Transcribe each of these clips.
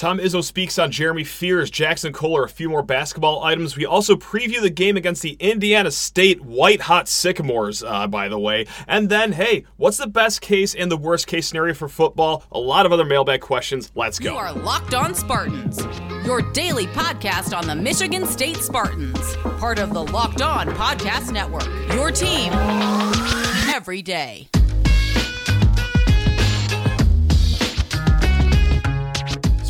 Tom Izzo speaks on Jeremy Fears, Jaxon Kohler, a few more basketball items. We also preview the game against the Indiana State White Hot Sycamores, uh, by the way. And then, hey, what's the best case and the worst case scenario for football? A lot of other mailbag questions. Let's go. You are Locked On Spartans, your daily podcast on the Michigan State Spartans, part of the Locked On Podcast Network. Your team every day.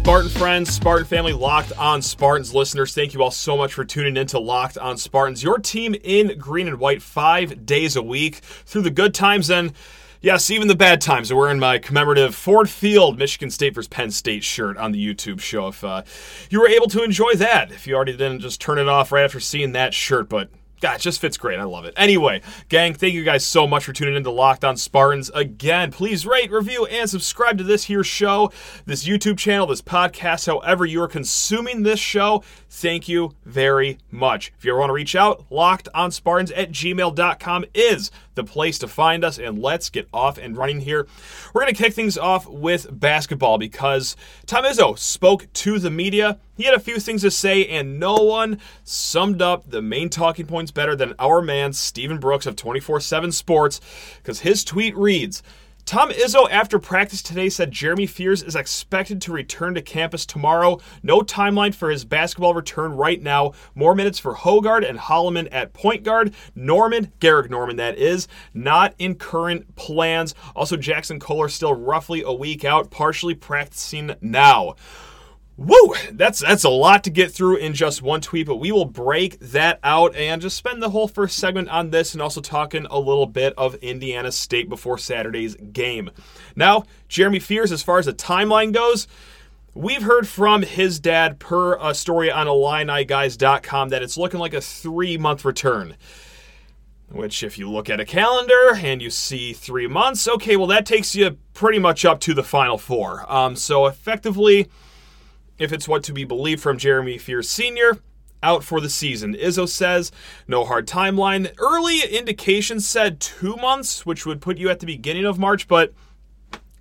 Spartan friends, Spartan family, Locked On Spartans listeners, thank you all so much for tuning in to Locked On Spartans, your team in green and white five days a week through the good times and Yes, even the bad times. I'm wearing my commemorative Ford Field Michigan State versus Penn State shirt on the YouTube show. If uh, you were able to enjoy that, if you already didn't just turn it off right after seeing that shirt, but God, it just fits great. I love it. Anyway, gang, thank you guys so much for tuning in to Locked On Spartans. Again, please rate, review, and subscribe to this here show, this YouTube channel, this podcast, however you are consuming this show. Thank you very much. If you ever want to reach out, lockedonspartans at gmail.com is the place to find us. And let's get off and running here. We're going to kick things off with basketball because Tom Izzo spoke to the media. He had a few things to say, and no one summed up the main talking points better than our man, Stephen Brooks of 24 7 Sports, because his tweet reads, Tom Izzo, after practice today, said Jeremy Fears is expected to return to campus tomorrow. No timeline for his basketball return right now. More minutes for Hoggard and Holloman at point guard. Normand, Gehrig Normand, that is, not in current plans. Also, Jaxon Kohler still roughly a week out, partially practicing now. Woo! That's that's a lot to get through in just one tweet, but we will break that out and just spend the whole first segment on this and also talking a little bit of Indiana State before Saturday's game. Now, Jeremy Fears, as far as the timeline goes, we've heard from his dad per a story on IlliniGuys.com that it's looking like a three month return. Which, if you look at a calendar and you see three months, okay, well, that takes you pretty much up to the final four. Um, so, effectively, if it's what to be believed from Jeremy Fears Sr., out for the season. Izzo says no hard timeline. Early indications said two months, which would put you at the beginning of March, but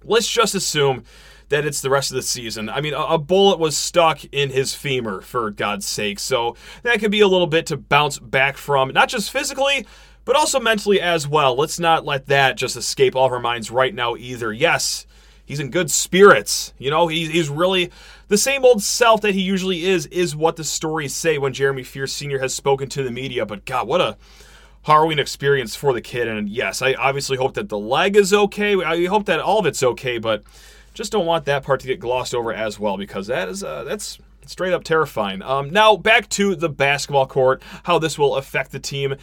let's just assume that it's the rest of the season. I mean, a, bullet was stuck in his femur, for God's sake, so that could be a little bit to bounce back from, not just physically, but also mentally as well. Let's not let that just escape all of our minds right now either. Yes, he's in good spirits. You know, he's, he's really the same old self that he usually is, is what the stories say when Jeremy Fears Sr. has spoken to the media. But God, what a harrowing experience for the kid. And yes, I obviously hope that the leg is okay. I hope that all of it's okay, but just don't want that part to get glossed over as well because that is uh, that's straight up terrifying. Um, now back to the basketball court, how this will affect the team.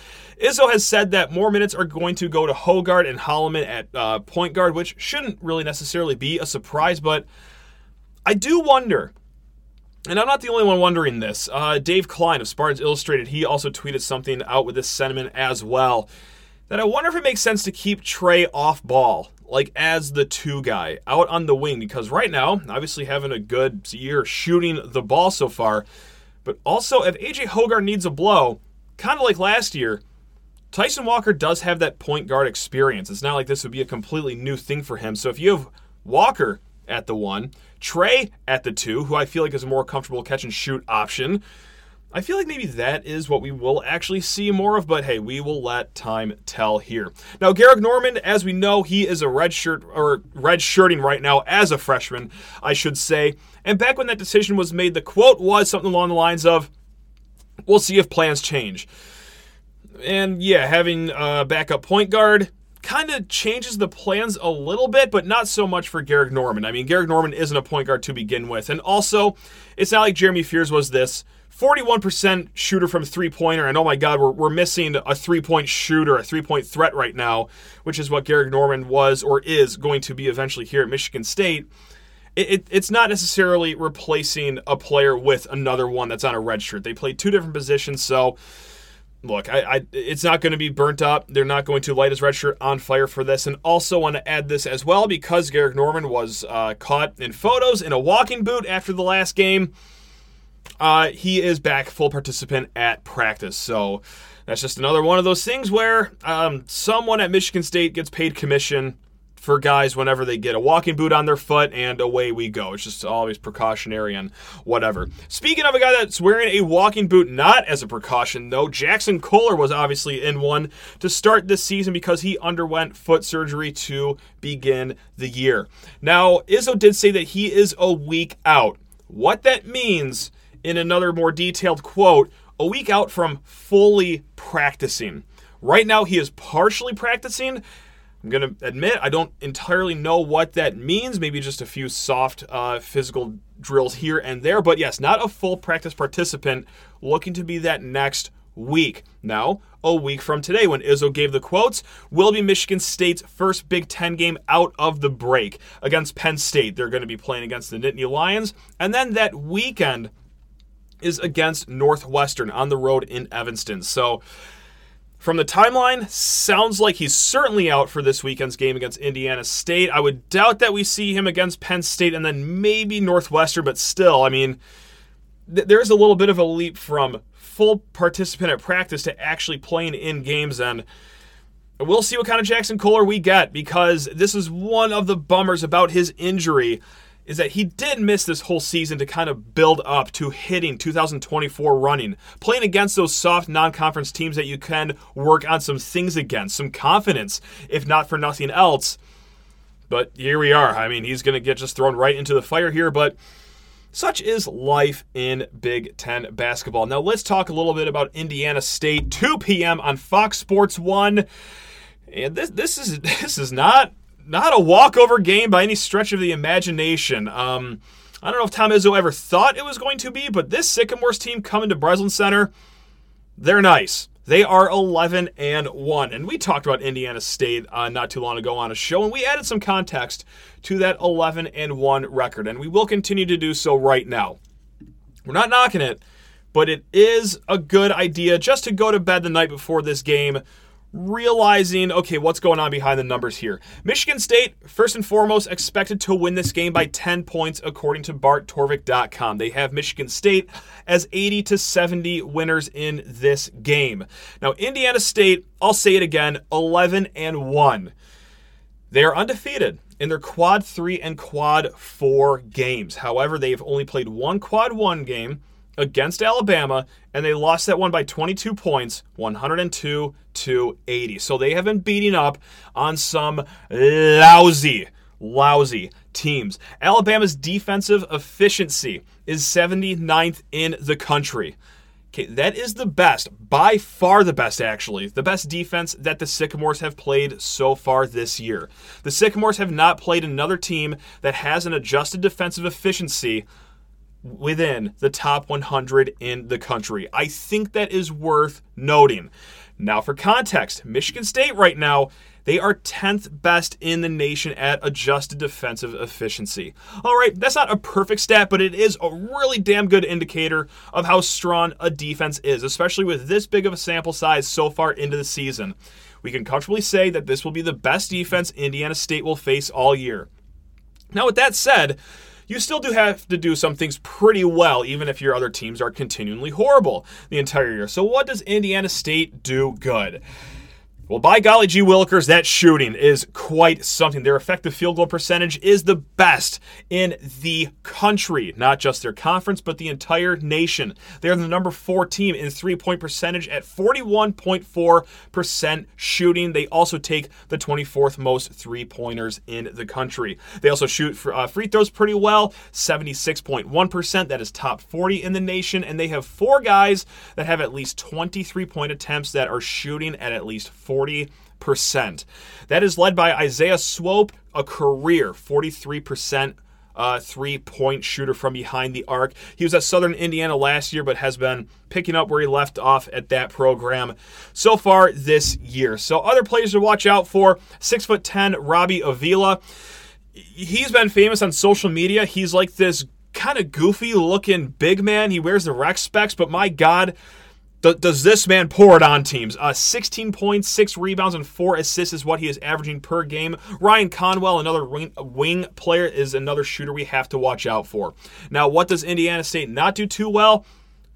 Izzo has said that more minutes are going to go to Hoggard and Holloman at uh, point guard, which shouldn't really necessarily be a surprise, but I do wonder, and I'm not the only one wondering this. Uh, Dave Klein of Spartans Illustrated, he also tweeted something out with this sentiment as well. That I wonder if it makes sense to keep Trey off ball, like as the two guy out on the wing, because right now, obviously having a good year shooting the ball so far, but also if AJ Hoggard needs a blow, kind of like last year, Tyson Walker does have that point guard experience. It's not like this would be a completely new thing for him. So if you have Walker at the one, Trey at the two, who I feel like is a more comfortable catch and shoot option. I feel like maybe that is what we will actually see more of, but hey, we will let time tell here. Now, Gehrig Normand, as we know, he is a red shirt or red shirting right now as a freshman, I should say. And back when that decision was made, the quote was something along the lines of, "We'll see if plans change." And yeah, having a backup point guard kind of changes the plans a little bit, but not so much for Gehrig Normand. I mean, Gehrig Normand isn't a point guard to begin with. And also, it's not like Jeremy Fears was this 41% shooter from three pointer. And oh my God, we're, we're missing a three point shooter, a three point threat right now, which is what Gehrig Normand was or is going to be eventually here at Michigan State. It, it, it's not necessarily replacing a player with another one that's on a red shirt. They play two different positions, so look, I, I it's not going to be burnt up. They're not going to light his red shirt on fire for this. And also want to add this as well because Gehrig Normand was uh, caught in photos in a walking boot after the last game. Uh, he is back full participant at practice. So that's just another one of those things where um, someone at Michigan State gets paid commission for guys whenever they get a walking boot on their foot and away we go. It's just always precautionary and whatever. Speaking of a guy that's wearing a walking boot not as a precaution though, Jaxon Kohler was obviously in one to start this season because he underwent foot surgery to begin the year. Now, Izzo did say that he is a week out. What that means in another more detailed quote, a week out from fully practicing. Right now, he is partially practicing, I'm going to admit I don't entirely know what that means. Maybe just a few soft uh, physical drills here and there. But yes, not a full practice participant looking to be that next week. Now, a week from today, when Izzo gave the quotes, will be Michigan State's first Big Ten game out of the break against Penn State. They're going to be playing against the Nittany Lions. And then that weekend is against Northwestern on the road in Evanston. So, from the timeline, sounds like he's certainly out for this weekend's game against Indiana State. I would doubt that we see him against Penn State and then maybe Northwestern, but still, I mean, th- there's a little bit of a leap from full participant at practice to actually playing in games and we'll see what kind of Jaxon Kohler we get because this is one of the bummers about his injury is that he did miss this whole season to kind of build up to hitting 2024 running, playing against those soft non conference teams that you can work on some things against, some confidence, if not for nothing else. But here we are. I mean, he's going to get just thrown right into the fire here, but such is life in Big Ten basketball. Now, let's talk a little bit about Indiana State. 2 p.m. on Fox Sports 1. And this, this is this is not not a walkover game by any stretch of the imagination. Um, I don't know if Tom Izzo ever thought it was going to be, but this Sycamores team coming to Breslin Center, they're nice. They are 11 and 1. And we talked about Indiana State uh, not too long ago on a show, and we added some context to that 11 and 1 record, and we will continue to do so right now. We're not knocking it, but it is a good idea just to go to bed the night before this game realizing, okay, what's going on behind the numbers here. Michigan State, first and foremost, expected to win this game by 10 points, according to BartTorvik.com. They have Michigan State as 80 to 70 winners in this game. Now, Indiana State, I'll say it again, 11 and 1. They are undefeated in their quad 3 and quad 4 games. However, they've only played one quad 1 game against Alabama, and they lost that one by 22 points, 102 to 80. So they have been beating up on some lousy, lousy teams. Alabama's defensive efficiency is 79th in the country. Okay, that is the best, by far the best, actually. The best defense that the Sycamores have played so far this year. The Sycamores have not played another team that has an adjusted defensive efficiency within the top 100 in the country. I think that is worth noting. Now, for context, Michigan State right now, they are 10th best in the nation at adjusted defensive efficiency. All right, that's not a perfect stat, but it is a really damn good indicator of how strong a defense is, especially with this big of a sample size so far into the season. We can comfortably say that this will be the best defense Indiana State will face all year. Now, with that said, you still do have to do some things pretty well, even if your other teams are continually horrible the entire year. So, what does Indiana State do good? Well, by golly gee willikers, that shooting is quite something. Their effective field goal percentage is the best in the country, not just their conference, but the entire nation. They're the number four team in three point percentage at 41.4% shooting. They also take the 24th most three pointers in the country. They also shoot for, uh, free throws pretty well, 76.1%. That is top 40 in the nation. And they have four guys that have at least 23 point attempts that are shooting at at least 4 40%. That is led by Isaiah Swope, a career 43% uh, three point shooter from behind the arc. He was at Southern Indiana last year, but has been picking up where he left off at that program so far this year. So, other players to watch out for six foot ten Robbie Avila. He's been famous on social media. He's like this kind of goofy looking big man. He wears the rec specs, but my God, does this man pour it on teams? Uh, 16 points, 6 rebounds, and 4 assists is what he is averaging per game. Ryan Conwell, another wing, wing player, is another shooter we have to watch out for. Now, what does Indiana State not do too well?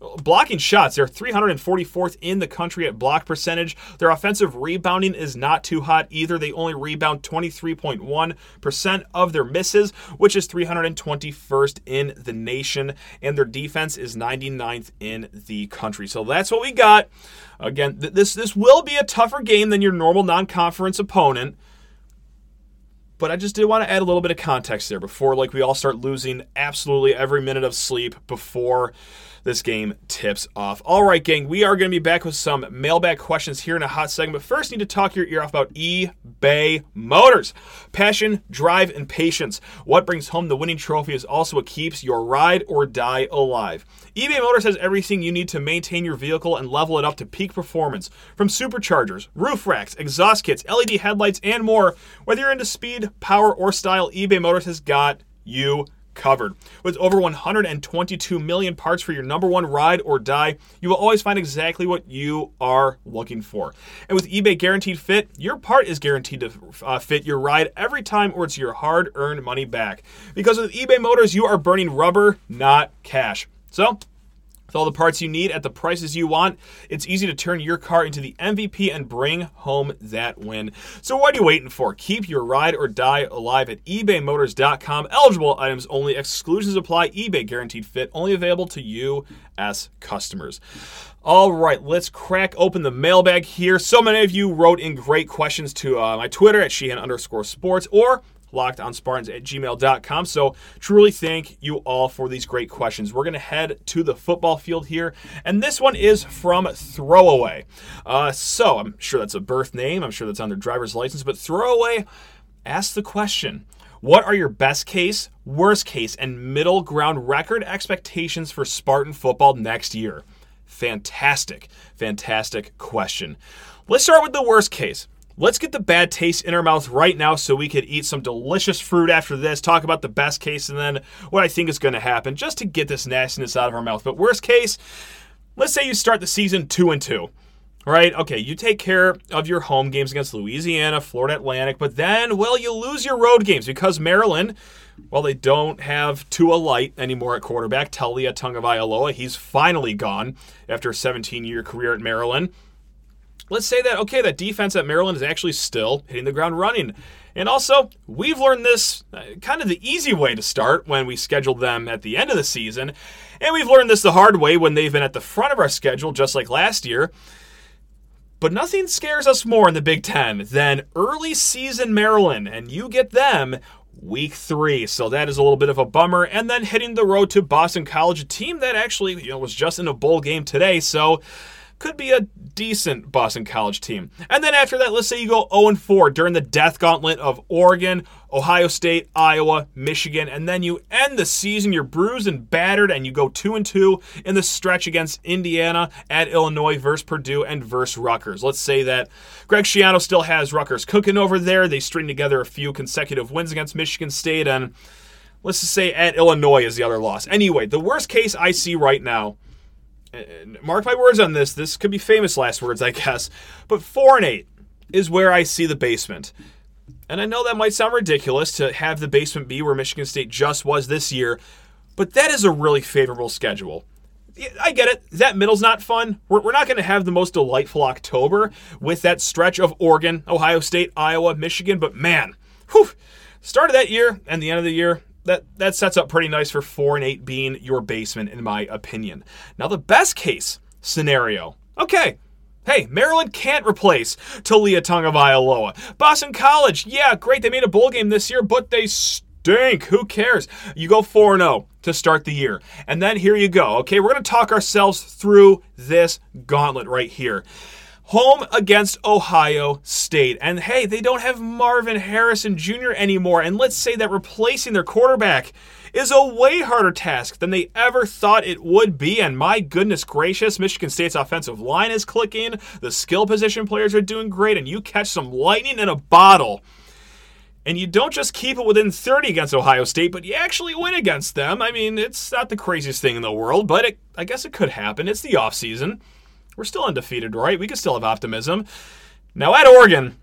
Blocking shots. They're 344th in the country at block percentage. Their offensive rebounding is not too hot either. They only rebound 23.1% of their misses, which is 321st in the nation. And their defense is 99th in the country. So that's what we got. Again, th- this this will be a tougher game than your normal non-conference opponent. But I just did want to add a little bit of context there before like we all start losing absolutely every minute of sleep before this game tips off. All right, gang, we are going to be back with some mailbag questions here in a hot segment. But first, need to talk your ear off about eBay Motors. Passion, drive, and patience. What brings home the winning trophy is also what keeps your ride or die alive. eBay Motors has everything you need to maintain your vehicle and level it up to peak performance. From superchargers, roof racks, exhaust kits, LED headlights, and more. Whether you're into speed, power, or style, eBay Motors has got you covered. With over 122 million parts for your number one ride or die, you will always find exactly what you are looking for. And with eBay Guaranteed Fit, your part is guaranteed to uh, fit your ride every time or it's your hard earned money back. Because with eBay Motors, you are burning rubber, not cash. So, with all the parts you need at the prices you want, it's easy to turn your car into the MVP and bring home that win. So what are you waiting for? Keep your ride or die alive at ebaymotors.com. Eligible items only, exclusions apply. eBay guaranteed fit, only available to U.S. customers. All right, let's crack open the mailbag here. So many of you wrote in great questions to uh, my Twitter at Sheehan underscore sports or locked on Spartans at gmail.com. So, truly thank you all for these great questions. We're going to head to the football field here, and this one is from Throwaway. Uh, so, I'm sure that's a birth name, I'm sure that's on their driver's license, but Throwaway asked the question. What are your best case, worst case, and middle ground record expectations for Spartan football next year? Fantastic, fantastic question. Let's start with the worst case. Let's get the bad taste in our mouth right now so we could eat some delicious fruit after this, talk about the best case, and then what I think is going to happen just to get this nastiness out of our mouth. But worst case, let's say you start the season 2 and 2. Right? Okay, you take care of your home games against Louisiana, Florida Atlantic, but then, well, you lose your road games because Maryland, well, they don't have Tua Light anymore at quarterback. Taulia Tagovailoa, he's finally gone after a 17 year career at Maryland let's say that, okay, that defense at Maryland is actually still hitting the ground running. And also, we've learned this uh, kind of the easy way to start when we scheduled them at the end of the season. And we've learned this the hard way when they've been at the front of our schedule, just like last year. But nothing scares us more in the Big Ten than early season Maryland, and you get them week three. So that is a little bit of a bummer. And then hitting the road to Boston College, a team that actually you know was just in a bowl game today. So could be a decent Boston College team. And then after that, let's say you go 0 4 during the death gauntlet of Oregon, Ohio State, Iowa, Michigan, and then you end the season, you're bruised and battered, and you go 2 2 in the stretch against Indiana, at Illinois, versus Purdue, and versus Rutgers. Let's say that Greg Schiano still has Rutgers cooking over there. They string together a few consecutive wins against Michigan State, and let's just say at Illinois is the other loss. Anyway, the worst case I see right now Uh, mark my words on this. This could be famous last words, I guess. But four and eight is where I see the basement. And I know that might sound ridiculous to have the basement be where Michigan State just was this year, but that is a really favorable schedule. I get it. That middle's not fun. We're, we're not going to have the most delightful October with that stretch of Oregon, Ohio State, Iowa, Michigan, but man, whew, start of that year and the end of the year, that that sets up pretty nice for four and eight being your basement, in my opinion. Now, the best case scenario, okay. Hey, Maryland can't replace Taulia Tagovailoa. Boston College, yeah, great. They made a bowl game this year, but they stink. Who cares? You go 4 0 to start the year. And then here you go. Okay, we're going to talk ourselves through this gauntlet right here home against Ohio State. And hey, they don't have Marvin Harrison Jr. anymore. And let's say that replacing their quarterback is a way harder task than they ever thought it would be. And my goodness gracious, Michigan State's offensive line is clicking. The skill position players are doing great. And you catch some lightning in a bottle. And you don't just keep it within 30 against Ohio State, but you actually win against them. I mean, it's not the craziest thing in the world, but it, I guess it could happen. It's the offseason. We're still undefeated, right? We can still have optimism. Now at Oregon,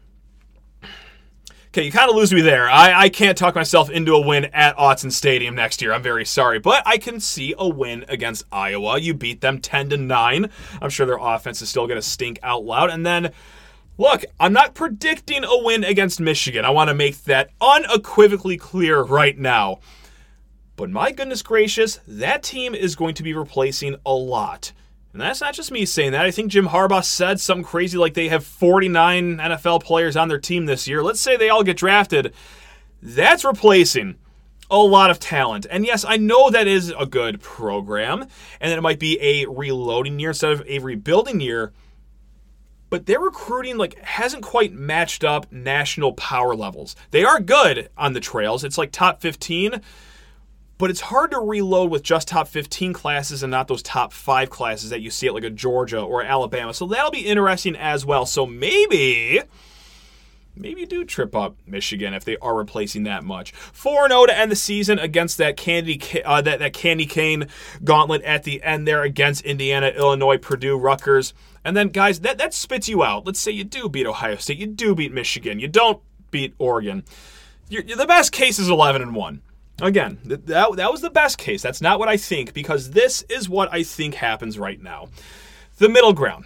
Okay, you kind of lose me there. I, I can't talk myself into a win at Autzen Stadium next year. I'm very sorry, but I can see a win against Iowa. You beat them 10 to 9. I'm sure their offense is still going to stink out loud. And then Look, I'm not predicting a win against Michigan. I want to make that unequivocally clear right now. But my goodness gracious, that team is going to be replacing a lot. And that's not just me saying that. I think Jim Harbaugh said something crazy like they have 49 NFL players on their team this year. Let's say they all get drafted. That's replacing a lot of talent. And yes, I know that is a good program, and it might be a reloading year instead of a rebuilding year but their recruiting like hasn't quite matched up national power levels. They are good on the trails. It's like top 15, but it's hard to reload with just top 15 classes and not those top 5 classes that you see at like a Georgia or Alabama. So that'll be interesting as well. So maybe maybe do trip up Michigan if they are replacing that much. 4 0 to end the season against that candy uh, that, that candy cane gauntlet at the end there against Indiana, Illinois, Purdue, Rutgers. And then, guys, that, that spits you out. Let's say you do beat Ohio State, you do beat Michigan, you don't beat Oregon. You're, you're the best case is 11 and 1. Again, that, that was the best case. That's not what I think, because this is what I think happens right now. The middle ground.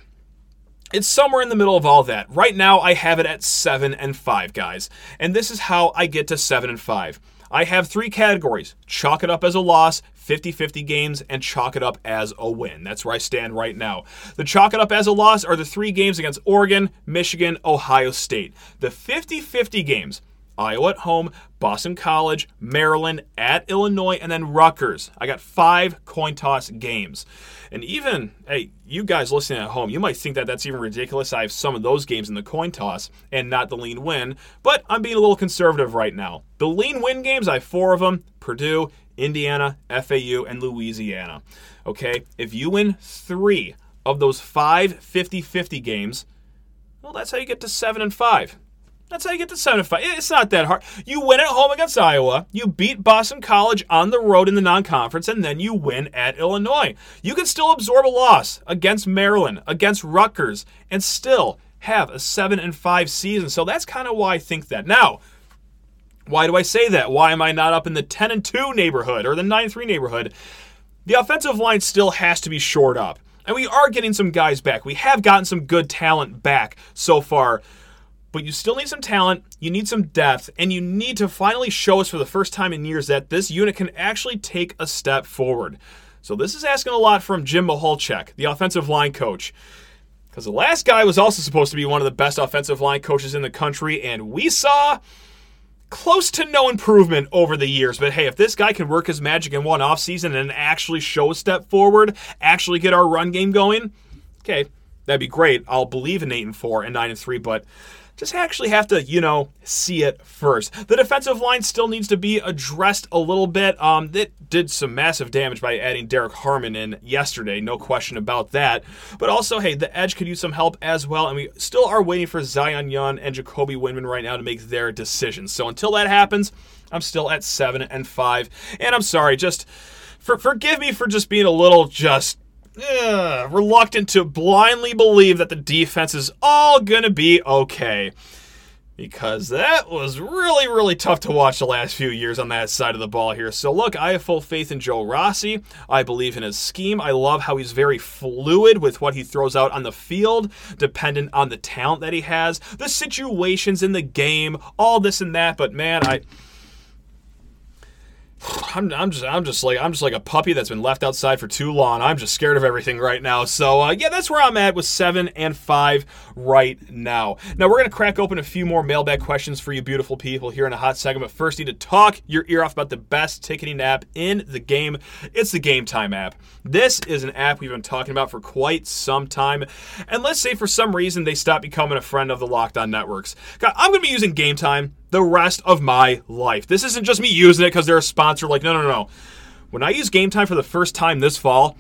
It's somewhere in the middle of all that. Right now, I have it at 7 and 5, guys. And this is how I get to 7 and 5. I have three categories chalk it up as a loss, 50 50 games, and chalk it up as a win. That's where I stand right now. The chalk it up as a loss are the three games against Oregon, Michigan, Ohio State. The 50 50 games Iowa at home, Boston College, Maryland, at Illinois, and then Rutgers. I got five coin toss games. And even, hey, you guys listening at home, you might think that that's even ridiculous. I have some of those games in the coin toss and not the lean win, but I'm being a little conservative right now. The lean win games, I have four of them Purdue, Indiana, FAU, and Louisiana. Okay, if you win three of those five 50 50 games, well, that's how you get to 7 and 5. That's how you get to 7 and 5. It's not that hard. You win at home against Iowa, you beat Boston College on the road in the non conference, and then you win at Illinois. You can still absorb a loss against Maryland, against Rutgers, and still have a 7 and 5 season. So that's kind of why I think that. Now, why do I say that? Why am I not up in the 10 and 2 neighborhood or the 9 3 neighborhood? The offensive line still has to be shored up. And we are getting some guys back. We have gotten some good talent back so far but you still need some talent, you need some depth, and you need to finally show us for the first time in years that this unit can actually take a step forward. So this is asking a lot from Jim Michalczik, the offensive line coach. Because the last guy was also supposed to be one of the best offensive line coaches in the country, and we saw close to no improvement over the years. But hey, if this guy can work his magic in one offseason and actually show a step forward, actually get our run game going, okay, that'd be great. I'll believe in 8 and 4 and 9 and 3, but just actually have to, you know, see it first. The defensive line still needs to be addressed a little bit. Um, it did some massive damage by adding Derrick Harmon in yesterday, no question about that. But also, hey, the edge could use some help as well, and we still are waiting for Zion Young and Jacoby Windmon right now to make their decisions. So until that happens, I'm still at seven and five. And I'm sorry, just for, forgive me for just being a little just ugh, reluctant to blindly believe that the defense is all going to be okay. Because that was really, really tough to watch the last few years on that side of the ball here. So, look, I have full faith in Joe Rossi. I believe in his scheme. I love how he's very fluid with what he throws out on the field, dependent on the talent that he has, the situations in the game, all this and that. But, man, I. I'm, I'm just I'm just like I'm just like a puppy that's been left outside for too long. I'm just scared of everything right now. So uh, yeah, that's where I'm at with seven and five right now. Now we're gonna crack open a few more mailbag questions for you beautiful people here in a hot second. But first, need to talk your ear off about the best ticketing app in the game. It's the Gametime app. This is an app we've been talking about for quite some time. And let's say for some reason they stop becoming a friend of the Locked On Networks. God, I'm gonna be using Gametime the rest of my life. This isn't just me using it because they're a sponsor. Like, no, no, no. When I use Gametime for the first time this fall,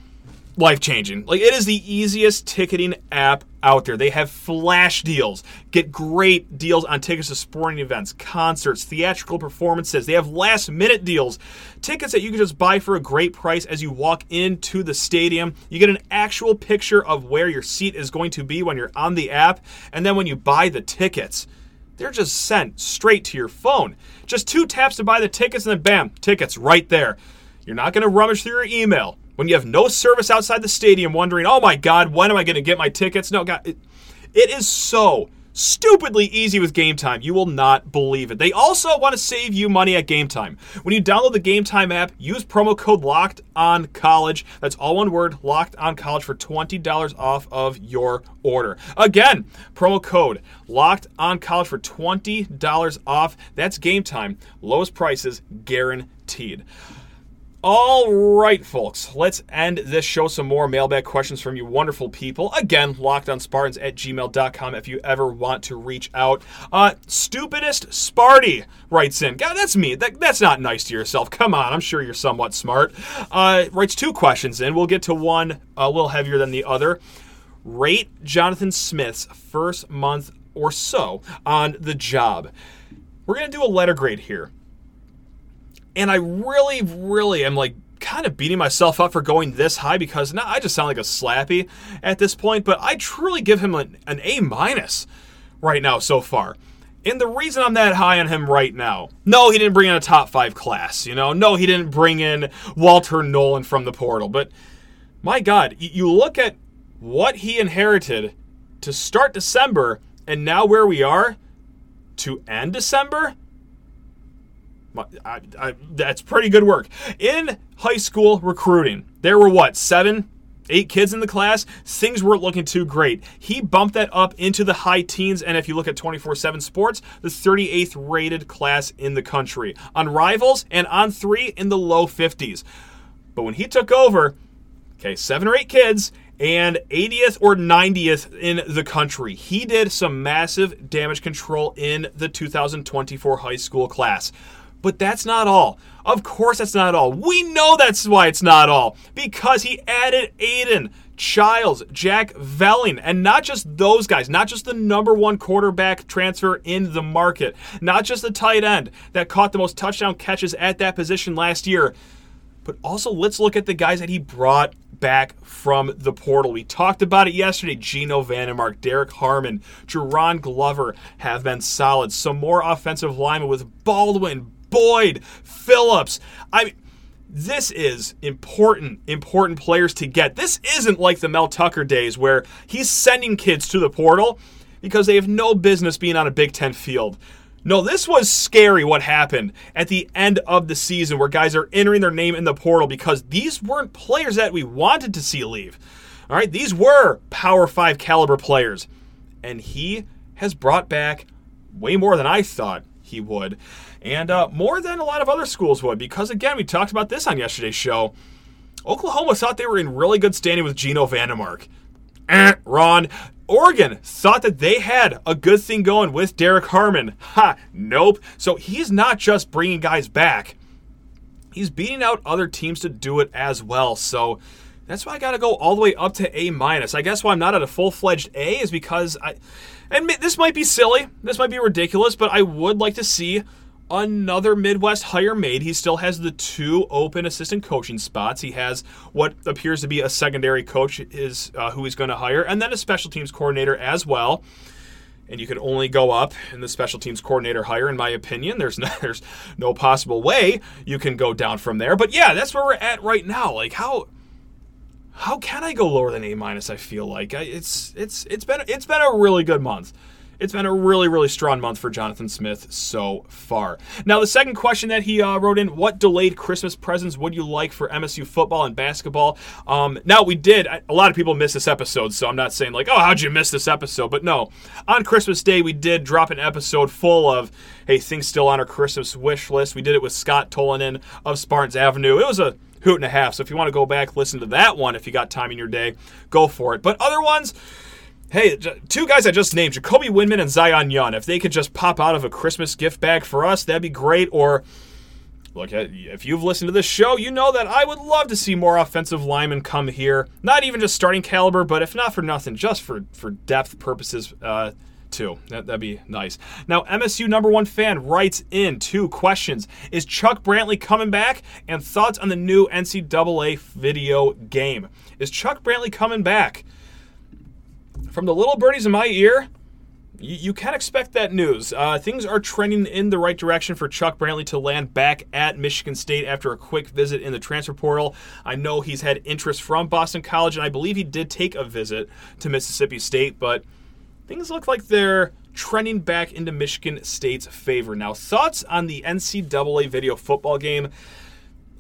life changing. Like, it is the easiest ticketing app out there. They have flash deals, get great deals on tickets to sporting events, concerts, theatrical performances. They have last minute deals, tickets that you can just buy for a great price as you walk into the stadium. You get an actual picture of where your seat is going to be when you're on the app, and then when you buy the tickets they're just sent straight to your phone. Just two taps to buy the tickets, and then bam, tickets right there. You're not going to rummage through your email when you have no service outside the stadium wondering, oh my God, when am I going to get my tickets? No, God, it, it is so stupidly easy with Gametime. You will not believe it. They also want to save you money at Gametime. When you download the Gametime app, use promo code Locked On College. That's all one word, Locked On College for twenty dollars off of your order. Again, promo code Locked On College for twenty dollars off. That's Gametime. Lowest prices guaranteed. All right, folks, let's end this show. Some more mailbag questions from you wonderful people. Again, lockedonspartans at gmail.com if you ever want to reach out. Uh, stupidest Sparty writes in. God, that's me. That, that's not nice to yourself. Come on, I'm sure you're somewhat smart. Uh, writes two questions in. We'll get to one a little heavier than the other. Rate Jonathan Smith's first month or so on the job. We're going to do a letter grade here. And I really, really am like kind of beating myself up for going this high because now I just sound like a slappy at this point, but I truly give him an, an A minus right now so far. And the reason I'm that high on him right now, no, he didn't bring in a top five class, you know, no, he didn't bring in Walter Nolen from the portal, but my God, you look at what he inherited to start December and now where we are to end December I, I, that's pretty good work. In high school recruiting, there were what, seven, eight kids in the class? Things weren't looking too great. He bumped that up into the high teens, and if you look at 24 7 sports, the 38th rated class in the country. On rivals and on three in the low 50s. But when he took over, okay, seven or eight kids, and 80th or 90th in the country. He did some massive damage control in the 2024 high school class. But that's not all. Of course, that's not all. We know that's why it's not all. Because he added Aidan, Chiles, Jack Velling, and not just those guys, not just the number one quarterback transfer in the market, not just the tight end that caught the most touchdown catches at that position last year, but also let's look at the guys that he brought back from the portal. We talked about it yesterday. Geno VanDeMark, Derrick Harmon, Jaron Glover have been solid. Some more offensive linemen with Baldwin, Boyd, Phillips. I mean, this is important, important players to get. This isn't like the Mel Tucker days where he's sending kids to the portal because they have no business being on a Big Ten field. No, this was scary what happened at the end of the season where guys are entering their name in the portal because these weren't players that we wanted to see leave. All right, these were Power 5 caliber players. And he has brought back way more than I thought he would and uh, more than a lot of other schools would, because again, we talked about this on yesterday's show. Oklahoma thought they were in really good standing with Geno VanDeMark. Eh, Ron. Oregon thought that they had a good thing going with Derrick Harmon. Ha, nope. So he's not just bringing guys back, he's beating out other teams to do it as well. So that's why I got to go all the way up to A minus. I guess why I'm not at a full fledged A is because I, and this might be silly, this might be ridiculous, but I would like to see another Midwest hire made. He still has the two open assistant coaching spots. He has what appears to be a secondary coach is uh, who he's going to hire, and then a special teams coordinator as well. And you can only go up in the special teams coordinator hire, in my opinion. There's no, there's no possible way you can go down from there. But yeah, that's where we're at right now. Like how how can I go lower than A minus? I feel like it's it's it's been it's been a really good month. It's been a really, really strong month for Jonathan Smith so far. Now, the second question that he uh, wrote in what delayed Christmas presents would you like for MSU football and basketball? Um, now, we did, a lot of people missed this episode, so I'm not saying like, oh, how'd you miss this episode? But no, on Christmas Day, we did drop an episode full of, hey, things still on our Christmas wish list. We did it with Scott Tolanen of Spartans Avenue. It was a hoot and a half. So if you want to go back, listen to that one if you got time in your day, go for it. But other ones, Hey, two guys I just named, Jacoby Windmon and Zion Young. If they could just pop out of a Christmas gift bag for us, that'd be great. Or, look, if you've listened to this show, you know that I would love to see more offensive linemen come here. Not even just starting caliber, but if not for nothing, just for, for depth purposes, uh, too. That, would be nice. Now, MSU number one fan writes in two questions Is Chuck Brantley coming back? And thoughts on the new NCAA video game. Is Chuck Brantley coming back? from the little birdies in my ear, you, you can expect that news. Uh, things are trending in the right direction for Chuck Brantley to land back at Michigan State after a quick visit in the transfer portal. I know he's had interest from Boston College, and I believe he did take a visit to Mississippi State, but things look like they're trending back into Michigan State's favor. Now, thoughts on the NCAA video football game?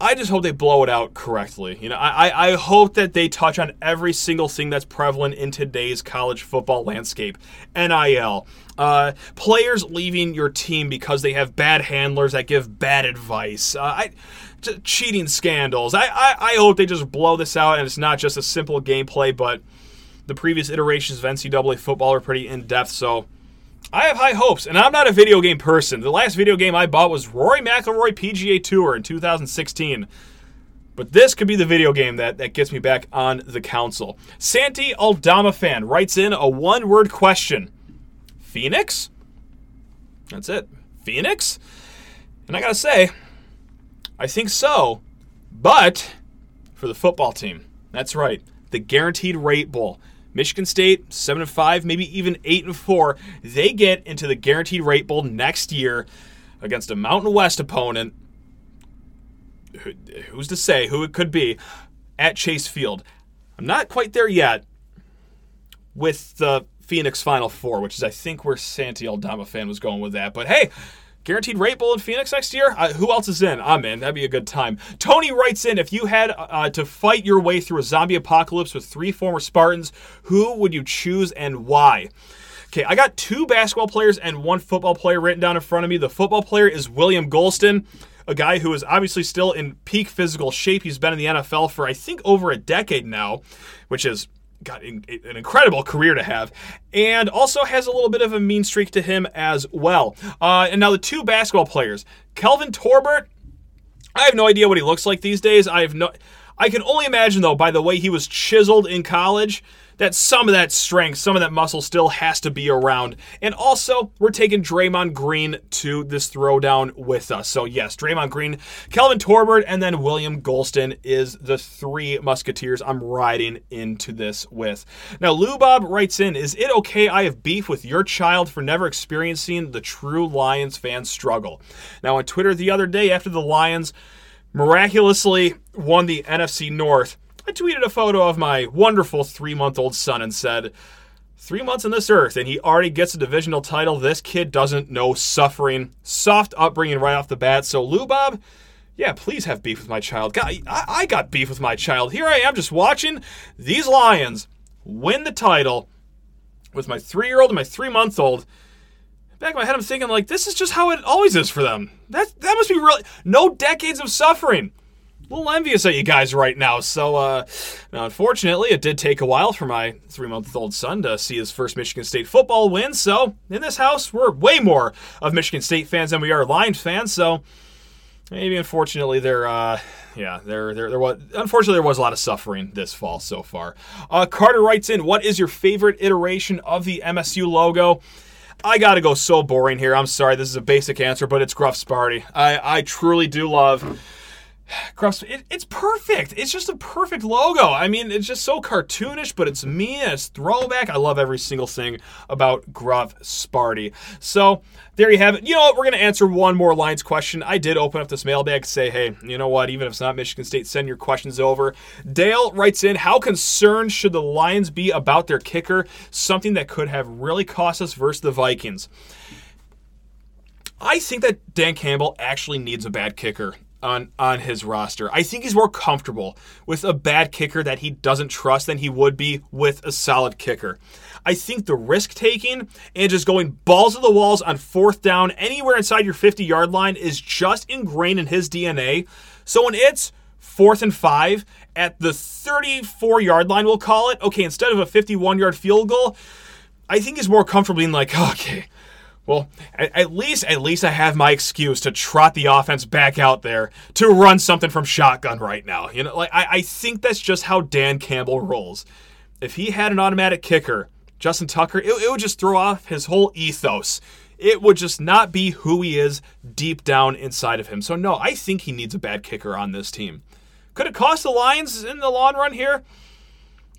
I just hope they blow it out correctly. You know, I, I hope that they touch on every single thing that's prevalent in today's college football landscape. NIL, uh, players leaving your team because they have bad handlers that give bad advice. Uh, I, cheating scandals. I, I, I hope they just blow this out and it's not just a simple gameplay, but the previous iterations of NCAA football are pretty in depth. So I have high hopes, and I'm not a video game person. The last video game I bought was Rory McIlroy PGA Tour in 2016. But this could be the video game that, that gets me back on the council. Santi Aldama fan writes in a one word question Phoenix? That's it. Phoenix? And I gotta say, I think so, but for the football team. That's right. The Guaranteed Rate Bowl. Michigan State, 7 and 5, maybe even 8 and 4. They get into the Guaranteed Rate Bowl next year against a Mountain West opponent. Who's to say who it could be at Chase Field? I'm not quite there yet with the Phoenix Final Four, which is, I think, where Santi Aldama fan was going with that. But hey, Guaranteed rate bowl in Phoenix next year? Uh, who else is in? I'm in. That'd be a good time. Tony writes in if you had uh, to fight your way through a zombie apocalypse with three former Spartans, who would you choose and why? Okay, I got two basketball players and one football player written down in front of me. The football player is William Gholston, a guy who is obviously still in peak physical shape. He's been in the NFL for, I think, over a decade now, which is got an incredible career to have, and also has a little bit of a mean streak to him as well. Uh, and now the two basketball players, Kelvin Torbert. I have no idea what he looks like these days. I have no. I can only imagine though by the way he was chiseled in college that some of that strength, some of that muscle still has to be around. And also, we're taking Draymond Green to this throwdown with us. So, yes, Draymond Green, Kelvin Torbert, and then William Gholston is the three Musketeers I'm riding into this with. Now, Lou Bob writes in Is it okay I have beef with your child for never experiencing the true Lions fan struggle? Now, on Twitter the other day, after the Lions miraculously won the NFC North, I tweeted a photo of my wonderful three month old son and said, Three months on this earth, and he already gets a divisional title. This kid doesn't know suffering. Soft upbringing right off the bat. So, Lou Bob, yeah, please have beef with my child. God, I, I got beef with my child. Here I am just watching these Lions win the title with my three year old and my three month old. Back in my head, I'm thinking, like, this is just how it always is for them. That, that must be really. No decades of suffering a little envious at you guys right now. So, uh, now, unfortunately, it did take a while for my three month old son to see his first Michigan State football win. So, in this house, we're way more of Michigan State fans than we are Lions fans. So, maybe unfortunately, there, uh, yeah, there, there, there was. Unfortunately, there was a lot of suffering this fall so far. Uh, Carter writes in, "What is your favorite iteration of the MSU logo?" I gotta go so boring here. I'm sorry, this is a basic answer, but it's Gruff Sparty. I, I truly do love Cross, it, it's perfect. It's just a perfect logo. I mean, it's just so cartoonish, but it's me and it's throwback. I love every single thing about Gruff Sparty. So there you have it. You know what? We're going to answer one more Lions question. I did open up this mailbag to say, hey, you know what? Even if it's not Michigan State, send your questions over. Dale writes in, how concerned should the Lions be about their kicker? Something that could have really cost us versus the Vikings. I think that Dan Campbell actually needs a bad kicker on on his roster. I think he's more comfortable with a bad kicker that he doesn't trust than he would be with a solid kicker. I think the risk taking and just going balls to the walls on fourth down anywhere inside your 50 yard line is just ingrained in his DNA. So when it's fourth and five at the 34 yard line, we'll call it, okay, instead of a 51 yard field goal, I think he's more comfortable being like, okay, well, at, least at least I have my excuse to trot the offense back out there to run something from shotgun right now. You know, like I, I think that's just how Dan Campbell rolls. If he had an automatic kicker, Justin Tucker, it, it would just throw off his whole ethos. It would just not be who he is deep down inside of him. So no, I think he needs a bad kicker on this team. Could it cost the Lions in the long run here?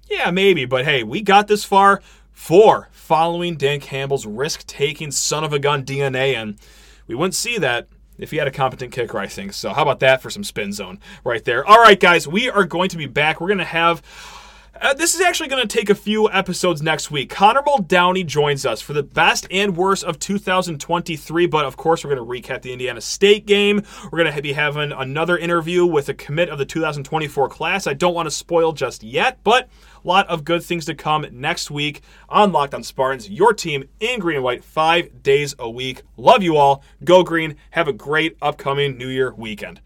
Yeah, maybe, but hey, we got this far for following Dan Campbell's risk taking son of a gun DNA. And we wouldn't see that if he had a competent kicker, I think. So, how about that for some spin zone right there? All right, guys, we are going to be back. We're going to have. Uh, this is actually going to take a few episodes next week. Connor Downey joins us for the best and worst of 2023, but of course, we're going to recap the Indiana State game. We're going to be having another interview with a commit of the 2024 class. I don't want to spoil just yet, but lot of good things to come next week on Locked On Spartans, your team in green and white five days a week. Love you all. Go green. Have a great upcoming New Year weekend.